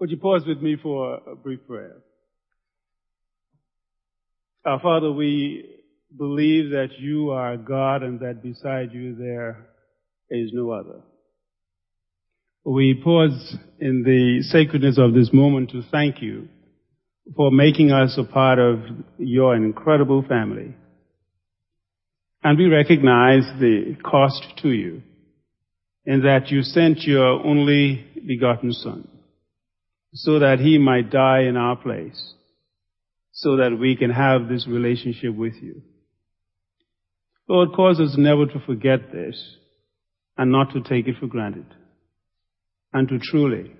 Would you pause with me for a brief prayer? Our Father, we believe that you are God and that beside you there is no other. We pause in the sacredness of this moment to thank you for making us a part of your incredible family. And we recognize the cost to you in that you sent your only begotten Son so that he might die in our place so that we can have this relationship with you. Lord, cause us never to forget this and not to take it for granted and to truly